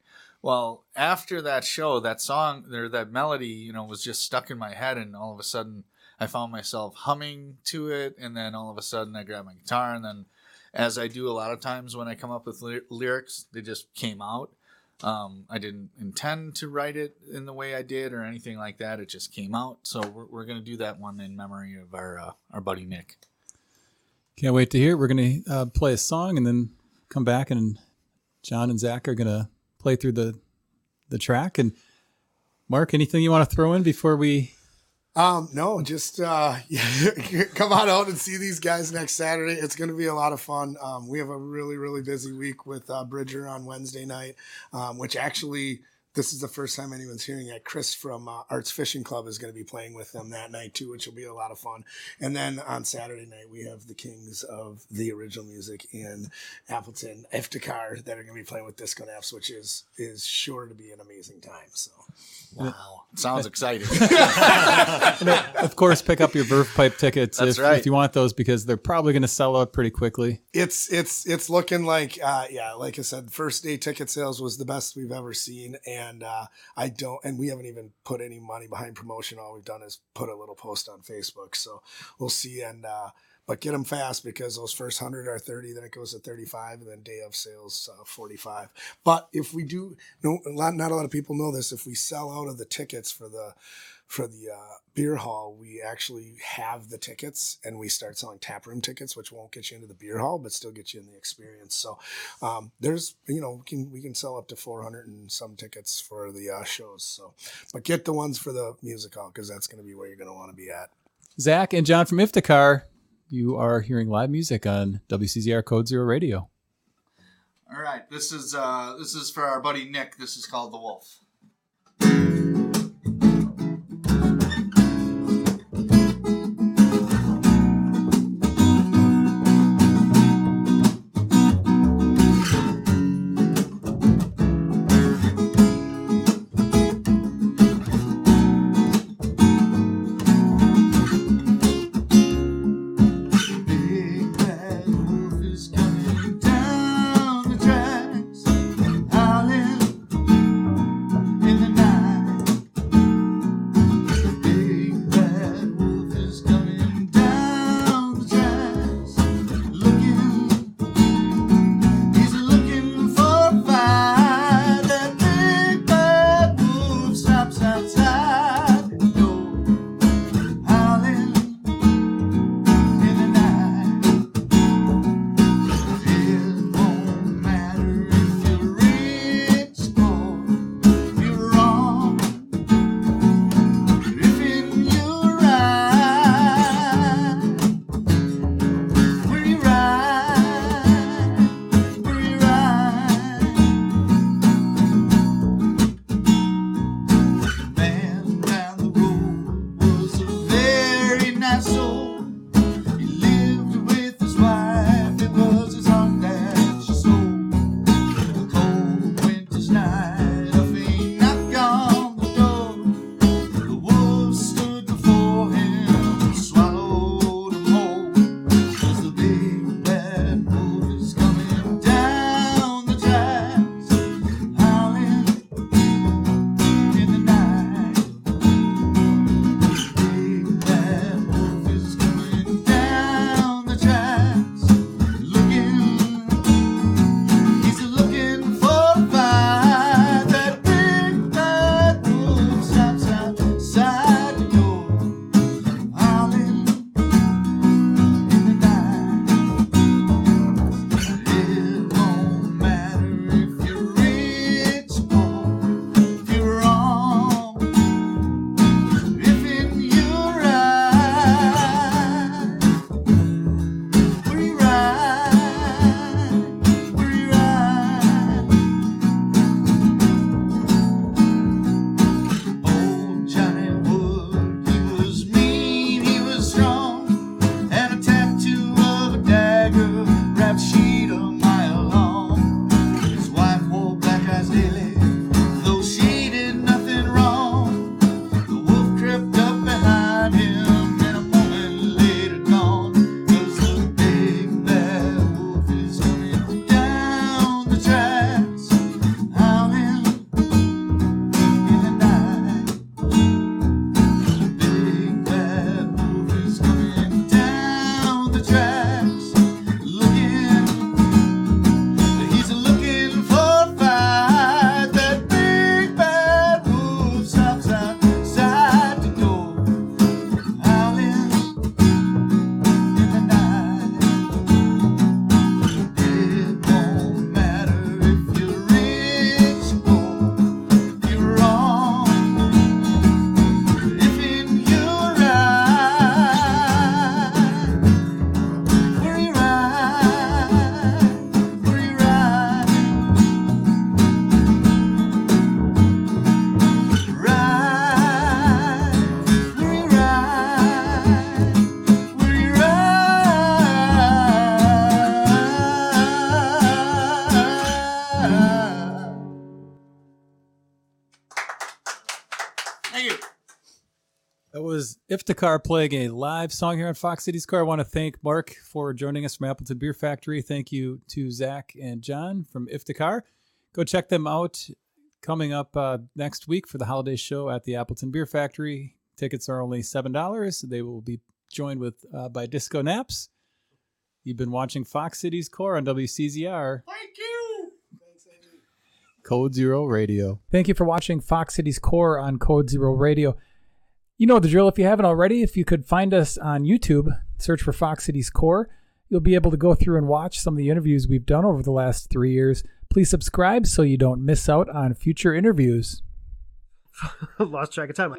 Well, after that show, that song or that melody, you know, was just stuck in my head, and all of a sudden, I found myself humming to it, and then all of a sudden, I grabbed my guitar, and then, as I do a lot of times when I come up with ly- lyrics, they just came out. Um, I didn't intend to write it in the way I did or anything like that. It just came out. So we're, we're gonna do that one in memory of our uh, our buddy Nick. Can't wait to hear. it. We're going to uh, play a song and then come back, and John and Zach are going to play through the the track. And Mark, anything you want to throw in before we? Um, no, just uh, (laughs) come on out and see these guys next Saturday. It's going to be a lot of fun. Um, we have a really, really busy week with uh, Bridger on Wednesday night, um, which actually this is the first time anyone's hearing it. Chris from uh, Arts Fishing Club is going to be playing with them that night too, which will be a lot of fun. And then on Saturday night, we have the Kings of the original music in Appleton, Iftikhar, that are going to be playing with Disco Naps, which is is sure to be an amazing time. So, Wow, (laughs) sounds exciting. of course, pick up your Verve Pipe tickets if, right. if you want those because they're probably going to sell out pretty quickly. it's it's it's looking like uh yeah like i said first day ticket sales was the best we've ever seen and uh i don't and we haven't even put any money behind promotion. All we've done is put a little post on facebook. So we'll see. And uh but get them fast because those first 100 are 30 then it goes to 35 and then day of sales uh, 45 but if we do no a not a lot of people know this. If we sell out of the tickets for the for the uh, beer hall, we actually have the tickets and we start selling tap room tickets, which won't get you into the beer hall, but still get you in the experience. So um, there's, you know, we can we can sell up to 400 and some tickets for the uh, shows. So, but get the ones for the music hall because that's going to be where you're going to want to be at. Zach and John from Iftikhar, you are hearing live music on WCZR Code Zero Radio. All right, this is uh, this is for our buddy Nick. This is called the Wolf. Iftikhar playing a live song here on Fox Cities Core. I want to thank Mark for joining us from Appleton Beer Factory. Thank you to Zach and John from Iftikhar. Go check them out coming up uh, next week for the holiday show at the Appleton Beer Factory. Tickets are only $7. They will be joined with uh, by Disco Naps. You've been watching Fox Cities Core on WCZR. Thank you. Code Zero Radio. Thank you for watching Fox Cities Core on Code Zero Radio. You know the drill if you haven't already. If you could find us on YouTube, search for Fox Cities Core, you'll be able to go through and watch some of the interviews we've done over the last three years. Please subscribe so you don't miss out on future interviews. (laughs) Lost track of time.